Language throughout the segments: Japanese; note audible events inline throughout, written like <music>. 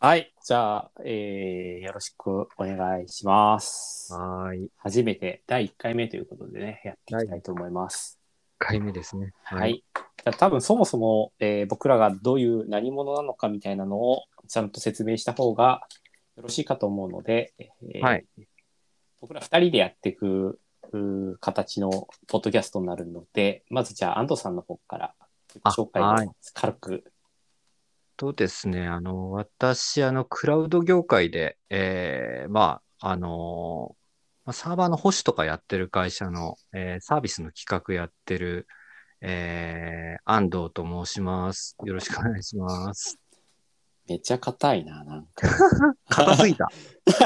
はい。じゃあ、えー、よろしくお願いします。はーい。初めて第1回目ということでね、やっていきたいと思います。1回目ですね。はい。。じゃあ多分そもそも、えー僕らがどういう何者なのかみたいなのをちゃんと説明した方がよろしいかと思うので、えーはい僕ら2人でやっていく形のポッドキャストになるので、まずじゃあ安藤さんの方からあ紹介はいを軽く。とですね、あの、私、あの、クラウド業界で、えー、まあ、あのまあサーバーの保守とかやってる会社の、えーサービスの企画やってる、えー、安藤と申します。よろしくお願いします。めっちゃ硬いな、なんか。<laughs> 硬すぎた。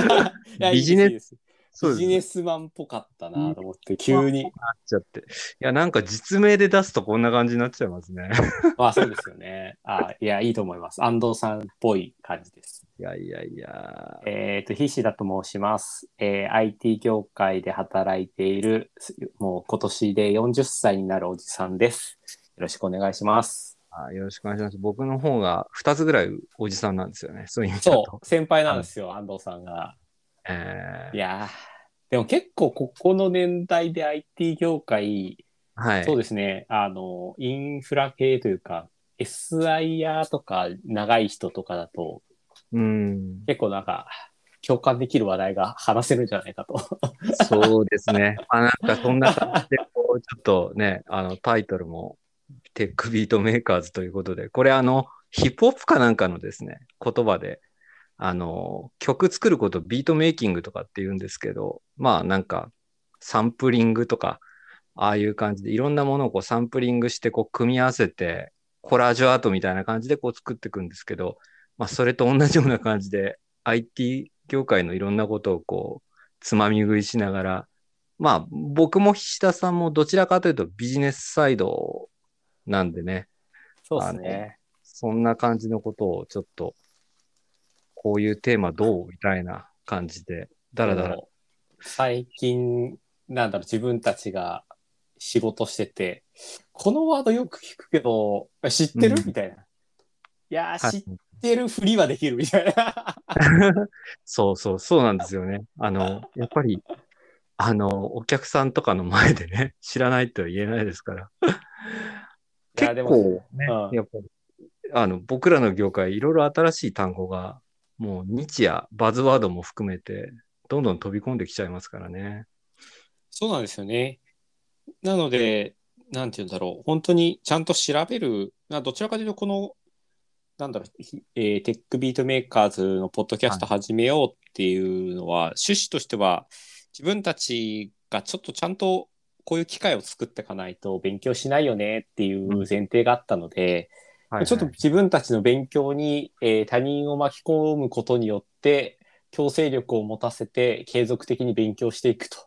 <laughs> ビジネスビジネスマンっぽかったなと思って、急に。なっちゃって。いや、なんか実名で出すとこんな感じになっちゃいますね。まあそうですよね。あいや、いいと思います。安藤さんっぽい感じです。いやいやいや。えっ、と、菱田と申します、えー IT 業界で働いている、すもう今年で40歳になるおじさんです。よろしくお願いします。あよろしくお願いします。僕の方が2つぐらいおじさんなんですよね。そういう意味だそと。う、先輩なんですよ、安藤さんが。えーいやーでも結構ここの年代で IT 業界、はい。そうですね、あの、インフラ系というか、 SIer とか長い人とかだと、うん。結構なんか、共感できる話題が話せるんじゃないかと。そうですね。<laughs> あなんかそんな感じで、こう、ちょっとね、あの、タイトルも、 Tech Beat Makers ということで、これあの、ヒップホップかなんかのですね、言葉で、あの、曲作ることをビートメイキングとかって言うんですけど、まあなんか、サンプリングとか、ああいう感じで、いろんなものをこうサンプリングして、こう、組み合わせて、コラージュアートみたいな感じでこう作っていくんですけど、まあそれと同じような感じで、IT 業界のいろんなことをこう、つまみ食いしながら、まあ僕も菱田さんもどちらかというとビジネスサイドなんでね、そうですね。そんな感じのことをちょっと、こういうテーマどうみたいな感じで、だらだら。最近、なんだろう、自分たちが仕事してて、このワードよく聞くけど、知ってる、うんみたいな。いや知ってるふりはできるみたいな。<laughs> そうそう、そうなんですよね。あの、やっぱり、あの、お客さんとかの前でね、知らないとは言えないですから。結構ね、うんやっぱり、あの、僕らの業界、いろいろ新しい単語が、もう日夜、バズワードも含めて、どんどん飛び込んできちゃいますからね。そうなんですよね。なので、なんて言うんだろう、本当にちゃんと調べる、などちらかというと、この、なんだろう、ひえー Tech Beat Makers のポッドキャスト始めようっていうのは、趣旨としては、自分たちがちょっとちゃんとこういう機会を作っていかないと勉強しないよねっていう前提があったので、はいちょっと自分たちの勉強に、えー他人を巻き込むことによって強制力を持たせて継続的に勉強していくと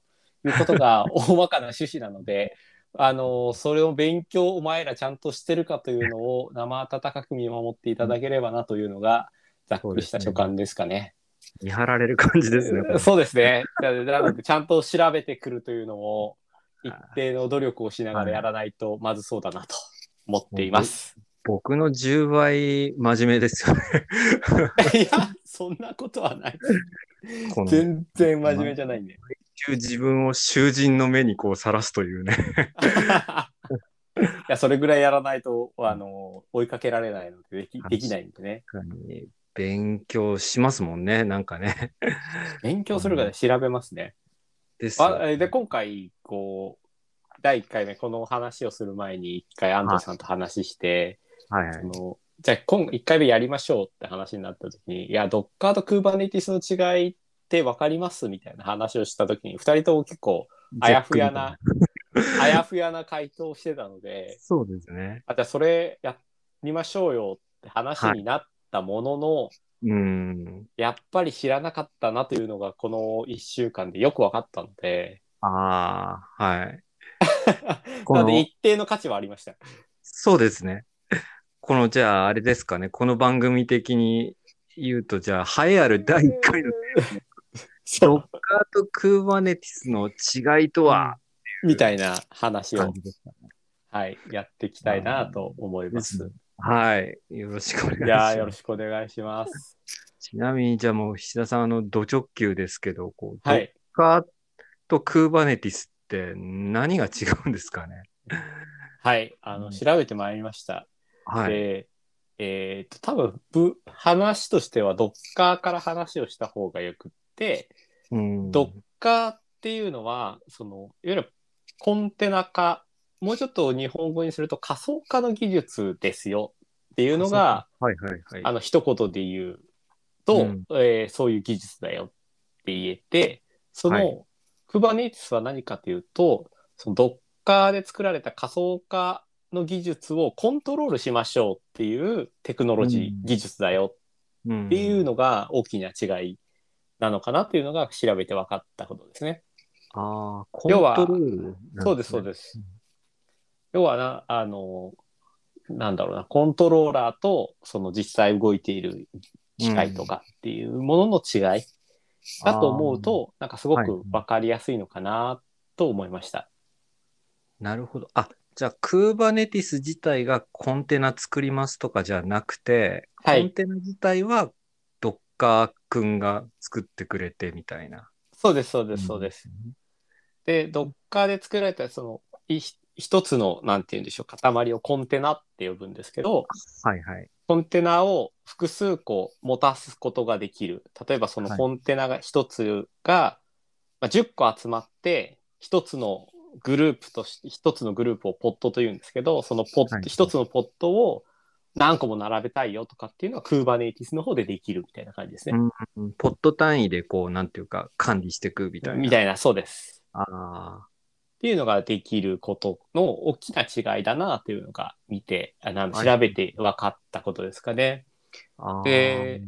いうことが <laughs> 大まかな趣旨なので、あのそれを勉強お前らちゃんとしてるかというのを生温かく見守っていただければなというのがざっくりした所感ですかね。見張られる感じですね。そうですね。ななのでちゃんと調べてくるというのを一定の努力をしながらやらないとまずそうだなと思っています。僕の10倍真面目ですよね。<laughs> いや、そんなことはない。全然真面目じゃないんで。自分を囚人の目にこうさらすというね。<laughs> いや、それぐらいやらないと、あの、追いかけられないので、できできないんでね。勉強しますもんね、なんかね。勉強するから調べますね。ですよあで、今回、こう、第1回目、この話をする前に、一回安藤さんと話して、はいはいそ。のじゃあ今1回目やりましょうって話になった時にいや Docker と Kubernetes の違いって分かりますみたいな話をした時に2人とも結構あやふやなあやふやな回答をしてたのでそうですね。あじゃあそれやりましょうよって話になったものの、うん。やっぱり知らなかったなというのがこの1週間でよく分かったのでああ、はい。<laughs> なので一定の価値はありました。そうですね。この、じゃあ、あれですかね。この番組的に言うと、じゃあ、栄えある第1回のそう Docker と Kubernetes の違いとは、みたいな話を。はい、やっていきたいなと思います。はい。よろしくお願いします。いやーよろしくお願いします。ちなみに、じゃあもう、菱田さん、あの、ド直球ですけど、こう、はい。Docker と Kubernetes って何が違うんですかね？はい。あの、うん調べてまいりました。はい。で、えっと、多分ぶ、話としては Docker から話をした方がよくって、うん、Docker っていうのは、その、いわゆるコンテナ化、もうちょっと日本語にすると仮想化の技術ですよっていうのが、はいはいはい。あの、一言で言うと、うんえーそういう技術だよって言えて、その、はい Kubernetes は何かというと、その Docker で作られた仮想化の技術をコントロールしましょうっていうテクノロジー、うん技術だよっっていうのが大きな違いなのかなっていうのが調べて分かったことですね。ああ、コン要はトローねそうです、そうですうん。要はな、あの、なんだろうな、コントローラーとその実際動いている機械とかっていうものの違いだと思うと、なんかすごく分かりやすいのかなと思いました。なるほど。あ、じゃあ、Kubernetes 自体がコンテナ作りますとかじゃなくて、はいコンテナ自体は Docker 君が作ってくれてみたいな。そうです、そうです、そうです。で、Docker で作られたそのい一つの、なんて言うんでしょう、塊をコンテナって呼ぶんですけど、はいはい。コンテナを複数個持たすことができる。例えばそのはいコンテナが一つが、まあ、10個集まって、一つのグループとして、一つのグループをポットというんですけど、そのポット、はい一つのポットを何個も並べたいよとかっていうのは Kubernetes の方でできるみたいな感じですね。うんポット単位でこう、なんていうか、管理していくみたいな。みたいな、そうです。あっていうのができることの大きな違いだなというのが見て、あなんはい調べて分かったことですかね。あ。ああで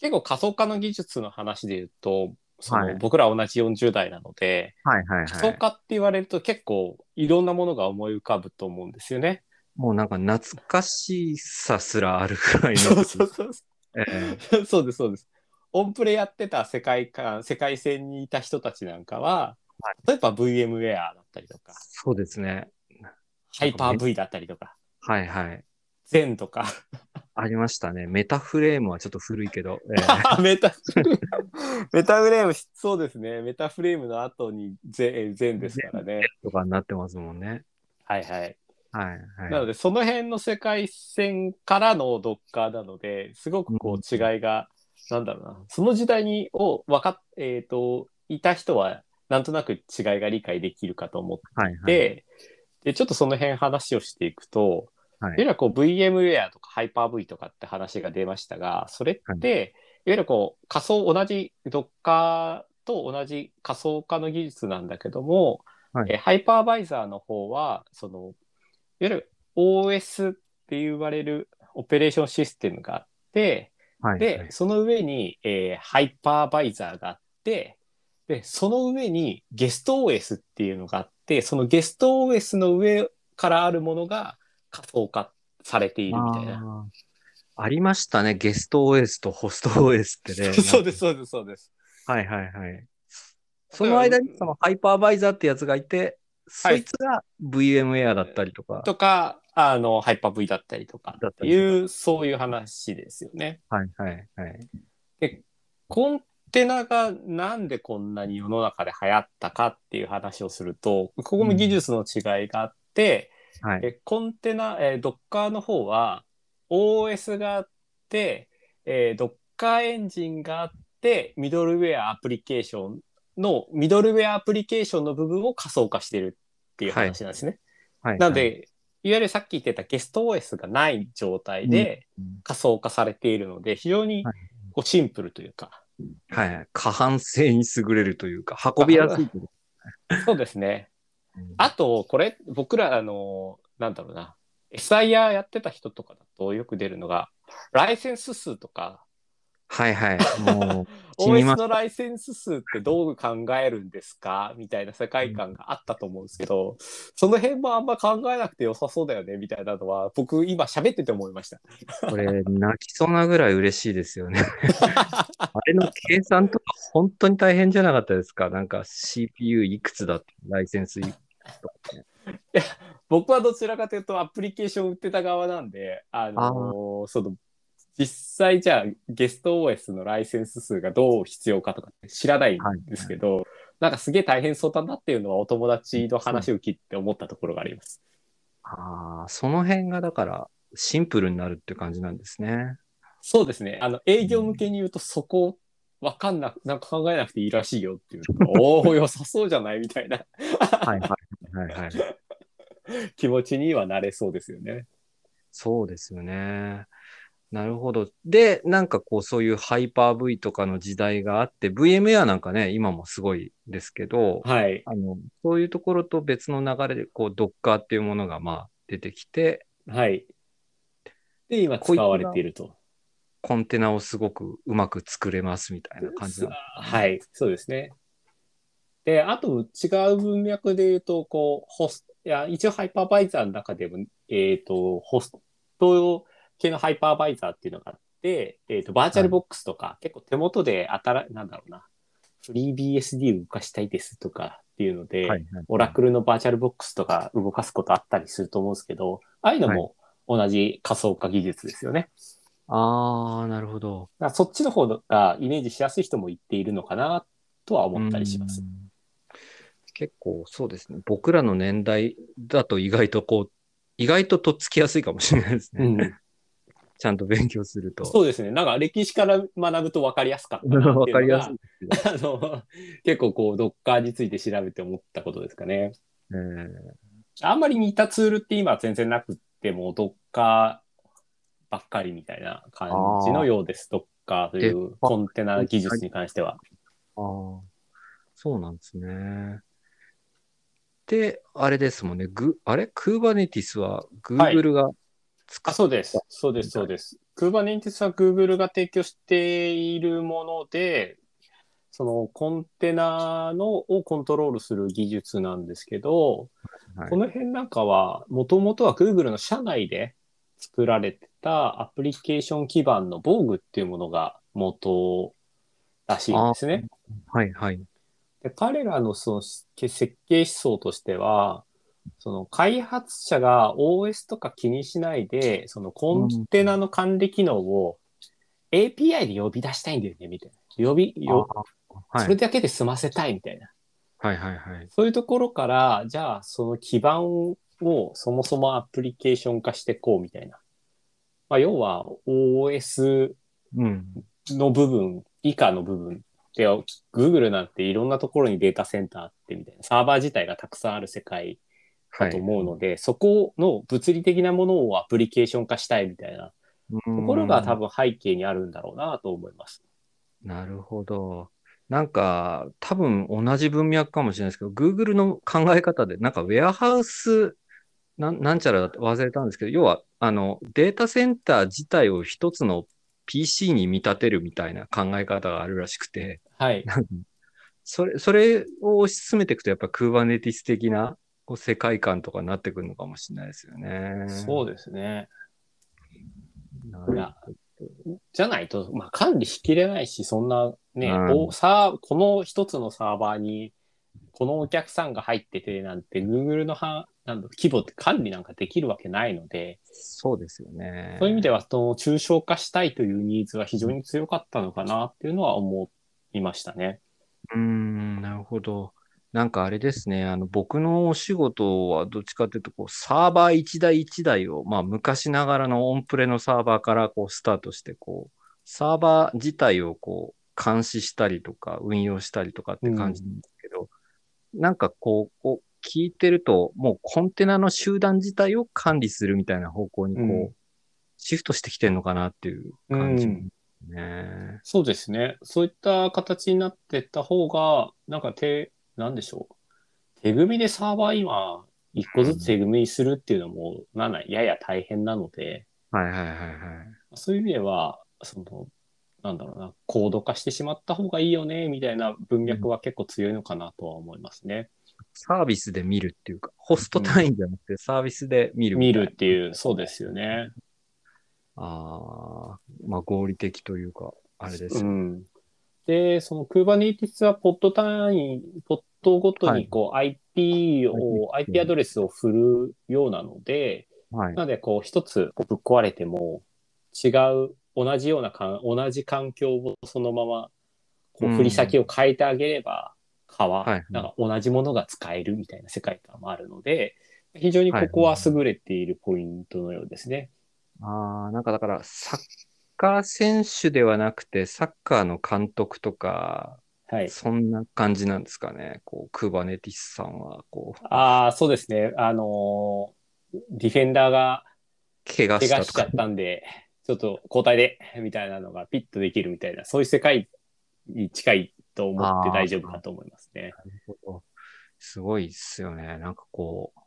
結構仮想化の技術の話で言うと、そのはい僕ら同じ40代なので、はいはいはい。仮想化って言われると結構いろんなものが思い浮かぶと思うんですよね。もうなんか懐かしさすらあるくらいの。そうそうそう。ええ <laughs> そうです、そうです。オンプレやってた世界観、世界線にいた人たちなんかは、例えば VMware だったりとか、そうですね。ハイパー V だったりとか、はいはい。ゼンとか、ありましたね。メタフレームはちょっと古いけど。ええ <laughs> メタフレーム、メタフレーム、そうですね。メタフレームの後にゼゼンですからね。とかになってますもんね。はいはい。はいはい。なので、その辺の世界線からのドッカーなので、すごくこう違いが、なんだろうな、その時代にを分かっ、えっ、と、いた人は、なんとなく違いが理解できるかと思っはいはい。て、で、ちょっとその辺話をしていくと、はい。いわゆるこう VMware とか Hyper-V とかって話が出ましたが、それって、はいい、わゆるこう仮想、同じ Docker と同じ仮想化の技術なんだけども、はい。えハイパーバイザーの方は、その、いわゆる OS って言われるオペレーションシステムがあって、はいで、はい。その上に、えーハイパーバイザーがあって、で、その上にゲスト OS っていうのがあって、そのゲスト OS の上からあるものが仮想化されているみたいな。ありましたね。ゲスト OS とホスト OS ってね。<laughs> そうです、そうです、そうです。はいはいはい。その間にそのハイパーバイザーってやつがいて、そいつが VMware だったりとか。とか、あの、ハイパー V だったりとかだっていう、そういう話ですよね。はいはいはい。コンテナがなんでこんなに世の中で流行ったかっていう話をすると、ここも技術の違いがあって、はい。えコンテナ、えー、Docker の方は OS があって、えー、Docker エンジンがあって、ミドルウェアアプリケーションの、ミドルウェアアプリケーションの部分を仮想化してるっていう話なんですね。はい。なので、いわゆるさっき言ってたゲスト OS がない状態でうん仮想化されているので、非常にはいこうシンプルというか、はいはい。過半性に優れるというか、運びやすい。<laughs> そうですね。うんあと、これ、僕ら、あの、なんだろうな、SIR やってた人とかだとよく出るのが、ライセンス数とか、はいはい。もう、<laughs> OS すのライセンス数ってどう考えるんですか？みたいな世界観があったと思うんですけど、その辺もあんま考えなくて良さそうだよね、みたいなのは、僕今喋ってて思いました。これ、泣きそうなぐらい嬉しいですよね。<laughs> あれの計算とか本当に大変じゃなかったですか？なんか CPU いくつだって、ライセンスいくつ？とかね。僕はどちらかというとアプリケーション売ってた側なんで、あのその実際じゃあゲスト OS のライセンス数がどう必要かとか知らないんですけど、なんかすげえ大変そうだなっていうのはお友達の話を聞いて思ったところがあります。ああ、その辺がだからシンプルになるって感じなんですね。そうですね。あの、営業向けに言うとそこわかんなく、なんか考えなくていいらしいよっていう。<laughs> おお、良さそうじゃない？みたいなはいはいはいはい。<laughs> 気持ちにはなれそうですよね。そうですよね。なるほど。で、なんかこう、そういうハイパー V とかの時代があって、VMware なんかね、今もすごいですけど、はい。あの、そういうところと別の流れで、こう、Docker っていうものが、まあ、出てきて、はい。で、今使われていると。コンテナをすごくうまく作れますみたいな感じなのはい、そうですね。で、あと違う文脈で言うと、こう、ホスト、いや、一応ハイパーバイザーの中でも、えっ、と、ホスト系のハイパーバイザーっていうのがあって、えっ、と、バーチャルボックスとか、結構手元で新、なんだろうな、 FreeBSD を動かしたいですとかっていうので、はいはい Oracle の VirtualBox とか動かすことあったりすると思うんですけど、ああいうのも同じ仮想化技術ですよね。ああ、なるほど。そっちの方がイメージしやすい人も言っているのかなとは思ったりしますう。ん結構そうですね。僕らの年代だと意外とこう、意外ととっつきやすいかもしれないですね。うん、ちゃんと勉強すると。そうですね。なんか歴史から学ぶと分かりやすかったなっていうのがわかりやすい。あの、結構こう、ドッカーについて調べて思ったことですかね。えーあんまり似たツールって今は全然なくっても、ドッカーばっかりみたいな感じのようです。ドッカーというコンテナ技術に関しては。ああ、そうなんですね。で、あれですもんね。グあれ ?Kubernetes は Google が作あ、そうです。そうです、そうです。Kubernetes は Google が提供しているもので、そのコンテナのをコントロールする技術なんですけど、はいこの辺なんかは、もともとは Google の社内で作られてたアプリケーション基盤の Vogue っていうものが元らしいんですね。はいはい。で彼らのその設計思想としては、その開発者が OS とか気にしないで、そのコンテナの管理機能を API で呼び出したいんだよね、みたいな。呼び、よはいそれだけで済ませたいみたいな。はいはいはい。そういうところから、じゃあその基盤をそもそもアプリケーション化していこうみたいな。まあ、要は OS うん。の部分、以下の部分で、Google なんていろんなところにデータセンターあってみたいな、サーバー自体がたくさんある世界だと思うので、そこの物理的なものをアプリケーション化したいみたいなとところが多分背景にあるんだろうなと思います。なるほど。なんか、多分同じ文脈かもしれないですけど、Google の考え方で、なんか、ウェアハウス、なんなんちゃらだって忘れたんですけど、要は、あの、データセンター自体を一つの PC に見立てるみたいな考え方があるらしくて、はい。<laughs> それ、それを推し進めていくと、やっぱ Kubernetes 的なこう世界観とかになってくるのかもしれないですよね。そうですね。いやじゃないと、まあ、管理しきれないし、そんなね、うんおさあこの一つのサーバーに、このお客さんが入っててなんて、Google のはなんだ規模って管理なんかできるわけないので、そうですよね。そういう意味では、その抽象化したいというニーズは非常に強かったのかなっていうのは思いましたね。うーん、なるほど。なんかあれですね、あの、僕のお仕事はどっちかというと、こう、サーバー一台一台を、まあ、昔ながらのオンプレのサーバーからこう、スタートして、こう、サーバー自体をこう、監視したりとか、運用したりとかって感じなんですけど、なんかこう、こう、聞いてると、もうコンテナの集団自体を管理するみたいな方向にこう、うんシフトしてきてるのかなっていう感じもね。そうですね。そういった形になってった方が、なんか手、なんでしょう。手組みでサーバー今、一個ずつ手組みするっていうのも、なんだ、やや大変なので、はいはいはいはい。そういう意味では、その、なんだろうな、コード化してしまった方がいいよね、みたいな文脈は結構強いのかなとは思いますね。サービスで見るっていうか、ホスト単位じゃなくてサービスで見るみ見たいなるっていう、そうですよね。ああ、まあ合理的というか、あれです。うん。で、その Kubernetes はポッド単位、ポッドごとにこう IP を、はい IP アドレスを振るようなので、はい。なのでこう一つぶっ壊れても違う同じようなかん同じ環境をそのままこううん振り先を変えてあげれば、蚊ははいなんか同じものが使えるみたいな世界観もあるので、非常にここは優れているポイントのようですね。ああ、なんかだから、サッカー選手ではなくて、サッカーの監督とか、はい。そんな感じなんですかね。こう、クーバネティスさんは、こう、ああ、そうですね。あのーディフェンダーが怪我しちゃっ。たんで、ちょっと交代で、みたいなのがピッとできるみたいな、そういう世界に近いと思って大丈夫かと思いますね。なるほどすごいっすよね。なんかこう、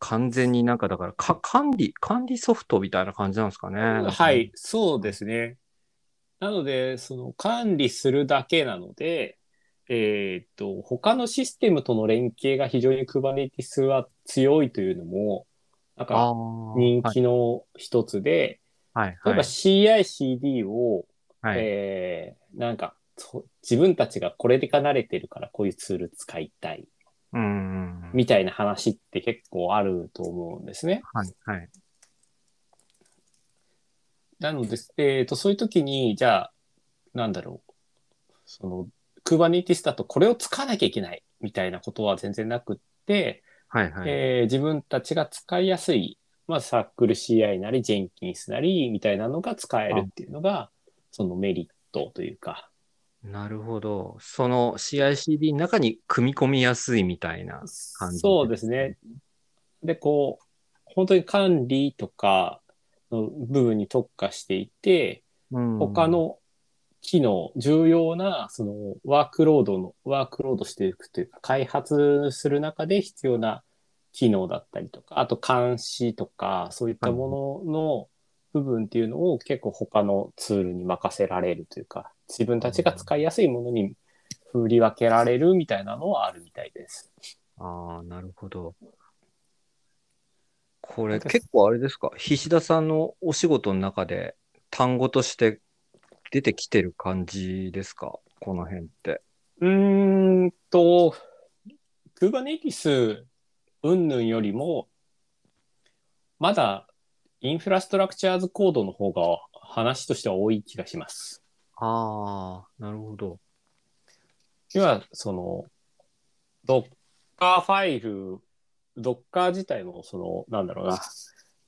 完全になんかだからか、管理、管理ソフトみたいな感じなんですかね。はい、そうですね。なので、その管理するだけなので、えーっと、他のシステムとの連携が非常に Kubernetes は強いというのも、なんあかあ。人気の一つで、はい。例えばはい。CI/CD を、はい。えーなんか自分たちがこれでか慣れてるからこういうツール使いたいうん。みたいな話って結構あると思うんですね。はい。はい。なので、えっ、と、そういう時に、じゃあ、なんだろう、その、Kubernetes だとこれを使わなきゃいけないみたいなことは全然なくって、はい。はい。えー自分たちが使いやすい、まあ、サックル CI なり、ジェンキンスなり、みたいなのが使えるっていうのが、そのメリットというか、なるほど。その CICD の中に組み込みやすいみたいな感じ。そうですね。で、こう、本当に管理とかの部分に特化していて、うん。他の機能、重要な、そのワークロードの、ワークロードしていくというか、開発する中で必要な機能だったりとか、あと監視とか、そういったものの部分っていうのを結構他のツールに任せられるというか、自分たちが使いやすいものに振り分けられるみたいなのはあるみたいです。ああ、なるほど。これ結構あれですか？菱田さんのお仕事の中で単語として出てきてる感じですか？この辺って。うーんと、Kubernetes 云々よりも、まだインフラストラクチャーズコードの方が話としては多い気がします。ああ、なるほど。要は、その、Docker ファイル、Docker 自体の、その、なんだろうな、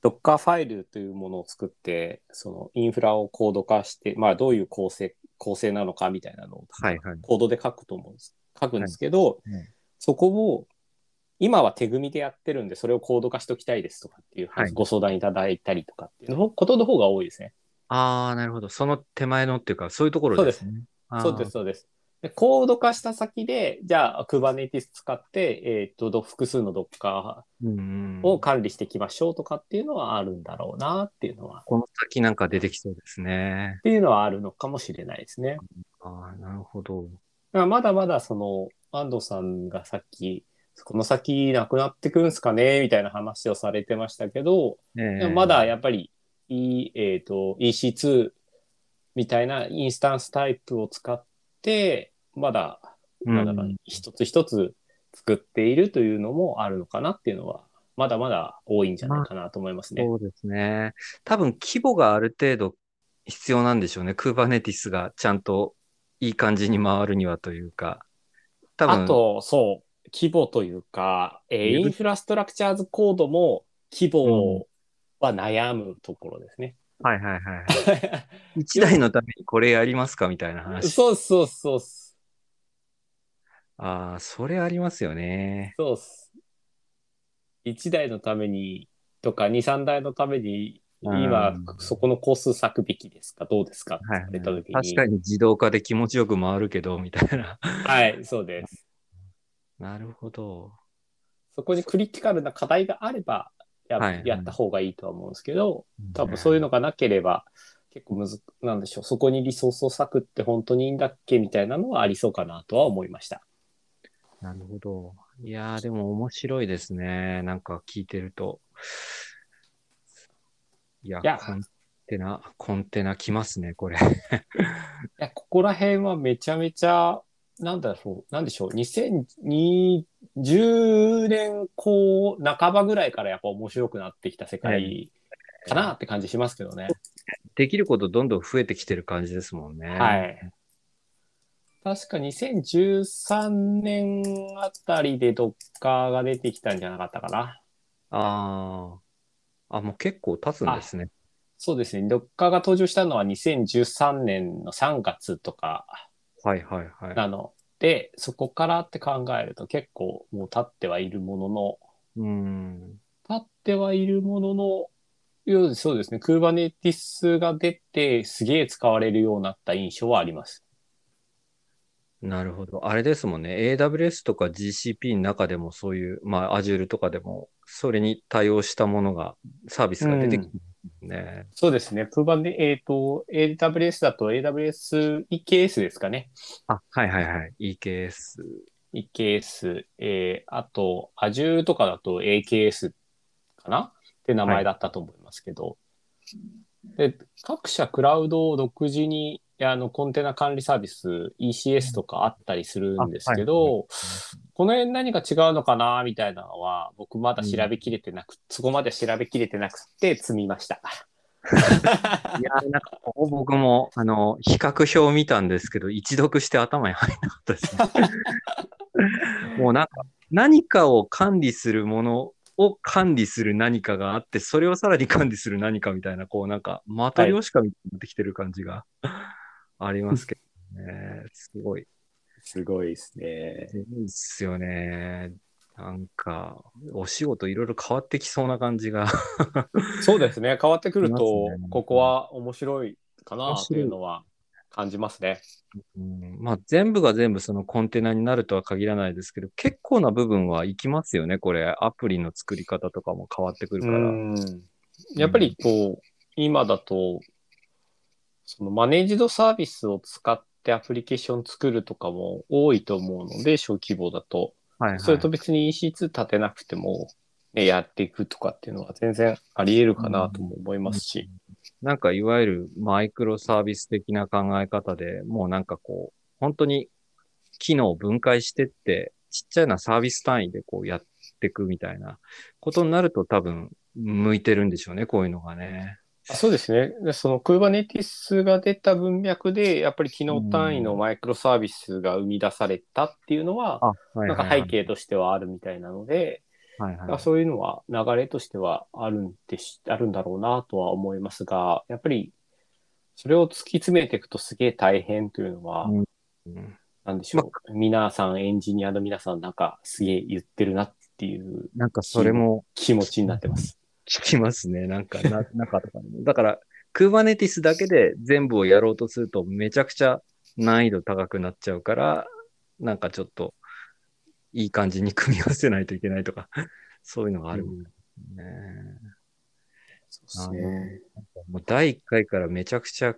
Docker ファイルというものを作って、そのインフラをコード化して、まあどういう構成、構成なのかみたいなのをはいはい。コードで書くと思うんです。書くんですけど、はいそこを今は手組みでやってるんで、それをコード化しておきたいですとかっていう、はいご相談いただいたりとかっていうのことの方が多いですね。ああ、なるほど。その手前のっていうか、そういうところですね。そうです、そうです。でコード化した先で、じゃあ Kubernetes 使って、えっ、と、ど複数の Docker を管理していきましょうとかっていうのはあるんだろうなっていうのは、っこの先なんか出てきそうですね。ていうのはあるのかもしれないですね。ああ、なるほど。まだまだその、安藤さんがさっき、この先なくなってくんすかね？みたいな話をされてましたけど、えでもまだやっぱり、E えっ、と、EC2 みたいなインスタンスタイプを使って、まだ、うんなんだろう、一つ一つ作っているというのもあるのかなっていうのは、まだまだ多いんじゃないかなと思いますね。そうですね。多分規模がある程度必要なんでしょうね。Kubernetes がちゃんといい感じに回るにはというか。多分あと、そう、規模というか、えーインフラストラクチャーズコードも規模は悩むところですね。はいはいはい。<laughs> 一台のためにこれやりますかみたいな話。そうそうそうそああ、それありますよね。うっす。1台のためにとか2、3台のために今うんそこの個数割くべきですか？どうですか？ってはい言われた時に。確かに自動化で気持ちよく回るけど、みたいな。はい、そうです。なるほど。そこにクリティカルな課題があればや,、はいやった方がいいとは思うんですけど、多分そういうのがなければ結構むず、なんでしょう、そこにリソースを割くって本当にいいんだっけみたいなのはありそうかなとは思いました。なるほど。いやー、でも面白いですね。なんか聞いてると。いや、いやコンテナ、コンテナ来ますね、これ。<laughs> いや、ここら辺はめちゃめちゃ、なんだろう、なんでしょう、2020年後半ばぐらいからやっぱ面白くなってきた世界かなって感じしますけどね。できることどんどん増えてきてる感じですもんね。はい。確か2013年あたりでドッカーが出てきたんじゃなかったかな。ああ。あ、もう結構経つんですね。そうですね。ドッカーが登場したのは2013年の3月とかはいはいはい。なので、そこからって考えると結構もう経ってはいるものの、うん。経ってはいるものの、いやそうですね。Kubernetes が出てすげえ使われるようになった印象はあります。なるほど。あれですもんね。AWS とか GCP の中でもそういう、まあ Azure とかでも、それに対応したものが、サービスが出てきてるね。そうですね。Kubernetes、えっ、と、AWS だと AWS EKS ですかね。あ、はいはいはい。EKS。EKS、えー、あと、Azure とかだと AKS かな？って名前だったと思いますけど、で、各社クラウドを独自にあのコンテナ管理サービス ECS とかあったりするんですけど、この辺何が違うのかなみたいなのは僕まだ調べきれてなく、そこまで調べきれてなくて積みました。<laughs> いや、なんか、僕も、あの、比較表見たんですけど、一読して頭に入らなかったですね。<laughs> もうなんか、何かを管理するものを管理する何かがあって、それをさらに管理する何かみたいな、こうなんか、マトリョーシカみたいになってきてる感じがありますけどね。すごい。すごいですね。いいっすよね。なんか、お仕事いろいろ変わってきそうな感じが。そうですね。変わってくると、ここは面白いかなというのは感じますね。うんまあ、全部が全部そのコンテナになるとは限らないですけど、結構な部分はいきますよね、これ。アプリの作り方とかも変わってくるから。うんやっぱりこう、今だと、そのマネージドサービスを使ってアプリケーション作るとかも多いと思うので、小規模だと。はいはい、それと別に EC2 立てなくても、ね、やっていくとかっていうのは全然あり得るかなとも思いますし。なんかいわゆるマイクロサービス的な考え方でもうなんかこう、本当に機能を分解してって、ちっちゃなサービス単位でこうやっていくみたいなことになると多分向いてるんでしょうね、こういうのがね。あそうですね。でその Kubernetes が出た文脈で、やっぱり機能単位のマイクロサービスが生み出されたっていうのは、なんか背景としてはあるみたいなので、はいはい。そういうのは流れとしてはあるんでし、あるんだろうなとは思いますが、やっぱりそれを突き詰めていくとすげえ大変というのは、うんなんでしょう。皆さん、エンジニアの皆さん、なんかすげえ言ってるなっていうなんかそれも気持ちになってます。聞きますね。なんか、な、<laughs> 中とかにも。だから、Kubernetes だけで全部をやろうとすると、めちゃくちゃ難易度高くなっちゃうから、なんかちょっと、いい感じに組み合わせないといけないとか、<laughs> そういうのがあるもんね。そうですね。もう第1回からめちゃくちゃ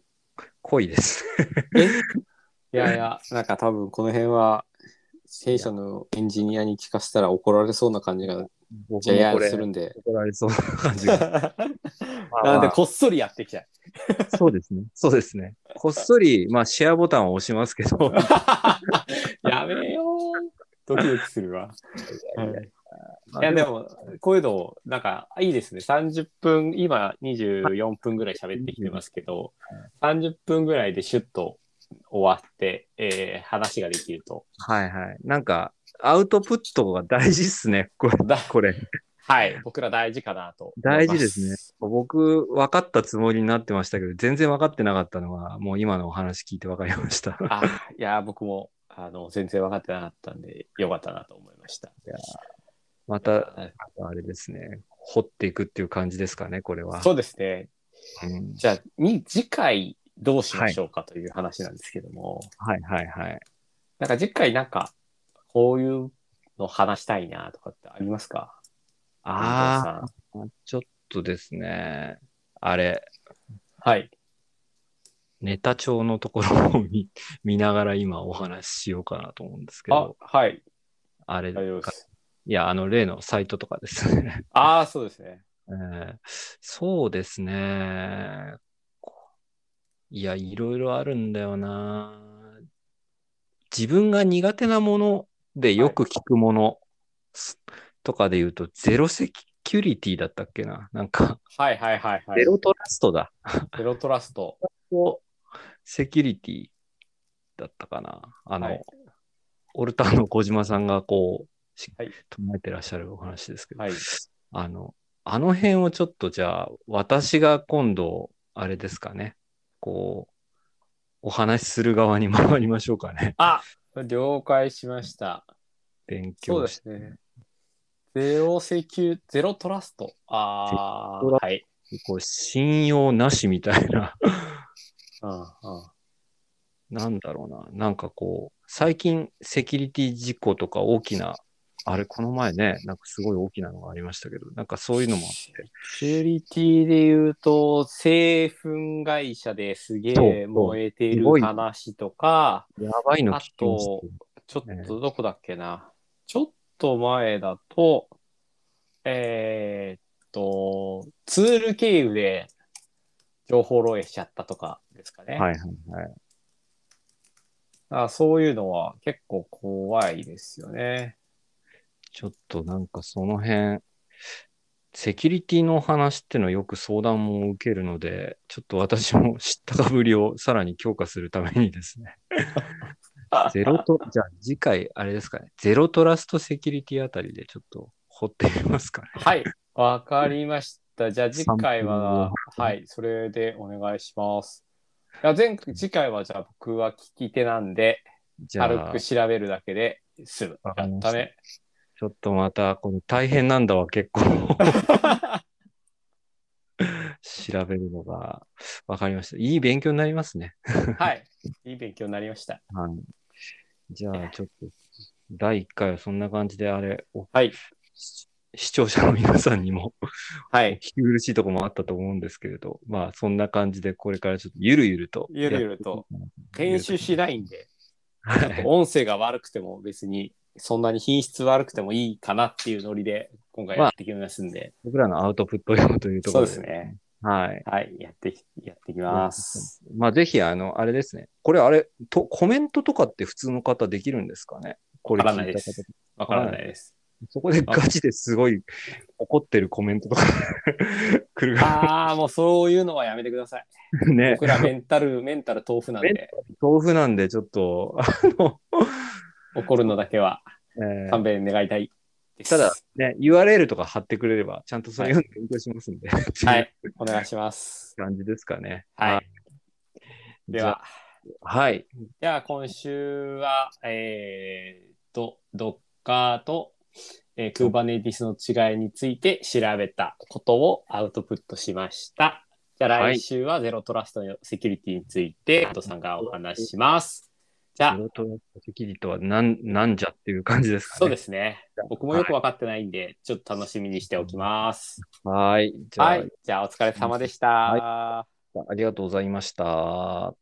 濃いです。<laughs> いやいや、なんか多分この辺は、弊社のエンジニアに聞かせたら怒られそうな感じが、僕じゃやもこれするんで。怒られそうな感じが。<laughs> なので、こっそりやってきちゃう。そうですね。そうですね。こっそり、まあ、シェアボタンを押しますけど、<laughs> やめよう。ドキドキするわ。いやいや、でも、こういうの、なんか、いいですね。30分、今24分ぐらい喋ってきてますけど、30分ぐらいでシュッと終わって、えー話ができると。はいはい。なんか、アウトプットが大事っすね。<laughs> これ。だこれはい、僕ら大事かなと。大事ですね。僕、分かったつもりになってましたけど、全然分かってなかったのは、もう今のお話聞いて分かりました。<laughs> あ、いや、僕も、あの、全然分かってなかったんで、よかったなと思いました。また、あれですね。掘っていくっていう感じですかね、これは。そうですね。うんじゃあ、に、次回どうしましょうかという話なんですけども、はいはいはい。なんか次回なんか、こういうの話したいなとかってありますか？ああ、ちょっとですね。あれ、はい。ネタ帳のところを見 <laughs> 見ながら今お話ししようかなと思うんですけあど、、はい。あれ。いや、あの例のサイトとかですね。<laughs> ああ、そうですね。<laughs> えーそうですね。いや、いろいろあるんだよな。自分が苦手なものでよく聞くものすとかで言うと、ゼロセキキュリティだったっけな？なんか、はいはいはいはい。ゼロトラストだ。ゼロトラスト。セキュリティだったかな？あの、はいオルターの小島さんがこう、しはい唱えてらっしゃるお話ですけど、はい。あの、あの辺をちょっとじゃあ、私が今度、あれですかね、こう、お話しする側に回りましょうかね。あ了解しました。勉そうで強して。すね。ゼロセキュ、ゼロトラスト。ああ、ゼロはい。こう信用なしみたいな、うんうん。なんだろうな、なんかこう、最近セキュリティ事故とか大きな、あれ、この前ね、なんかすごい大きなのがありましたけど、なんかそういうのもあって、セキュリティで言うと、製粉会社ですげえ燃えている話とか、やばいのあ聞きちょっとどこだっけな。ちょっと前だと、えーっと、ツール経由で情報漏洩しちゃったとかですかね。はいはいはい。あそういうのは結構怖いですよね。ちょっとなんかその辺、セキュリティの話ってのはよく相談も受けるので、ちょっと私も知ったかぶりをさらに強化するためにですね。<laughs> ゼロト、じゃあ次回あれですかね。ゼロトラストセキュリティあたりでちょっと掘ってみますかね。はい、わかりました。じゃあ次回は、はい、それでお願いします。いや前次回はじゃあ僕は聞き手なんで、軽く、調べるだけで済む。やったね。ちょっとまた、この大変なんだわ、結構。調べるのがわかりました。いい勉強になりますね。はい、いい勉強になりました。はい。じゃあ、ちょっと、第1回はそんな感じで、あれ、おはい、し視聴者の皆さんにも、はい、聞き苦しいところもあったと思うんですけれど、まあ、そんな感じで、これからちょっとゆるゆると。ゆるゆると。編集しないんで、はい。音声が悪くても別にそんなに品質悪くてもいいかなっていうノリで今回やってきますんで、僕らのアウトプット用というところそうですね。はい。はい、やってき、やってきます。まあ、ぜひ、あの、あれですね。これ、あれ、と、コメントとかって普通の方できるんですかね？これわからないです。わからないです。そこでガチですごい <laughs> 怒ってるコメントとか <laughs> 来るかああ、もうそういうのはやめてください。ら <laughs> ね。僕らメンタル、メンタル豆腐なんで、豆腐なんで、ちょっと、あの、怒るのだけはえー勘弁願いたいです。ただ、ね、URL とか貼ってくれれば、ちゃんとそれ読んで勉強しますんで、はいお願いします。感じですかね。はい。では、じゃあ。はい。では今週は、えーっと、Docker と、えー、Kubernetes の違いについて調べたことをアウトプットしました。じゃあはい来週はゼロトラストのセキュリティについて、加藤さんがお話しします。じゃあセキュリティとは何、なんじゃっていう感じですかね。そうですね。僕もよく分かってないんで、ちょっと楽しみにしておきます。はい。じゃあ、はい。じゃあ、お疲れ様でした。はありがとうございました。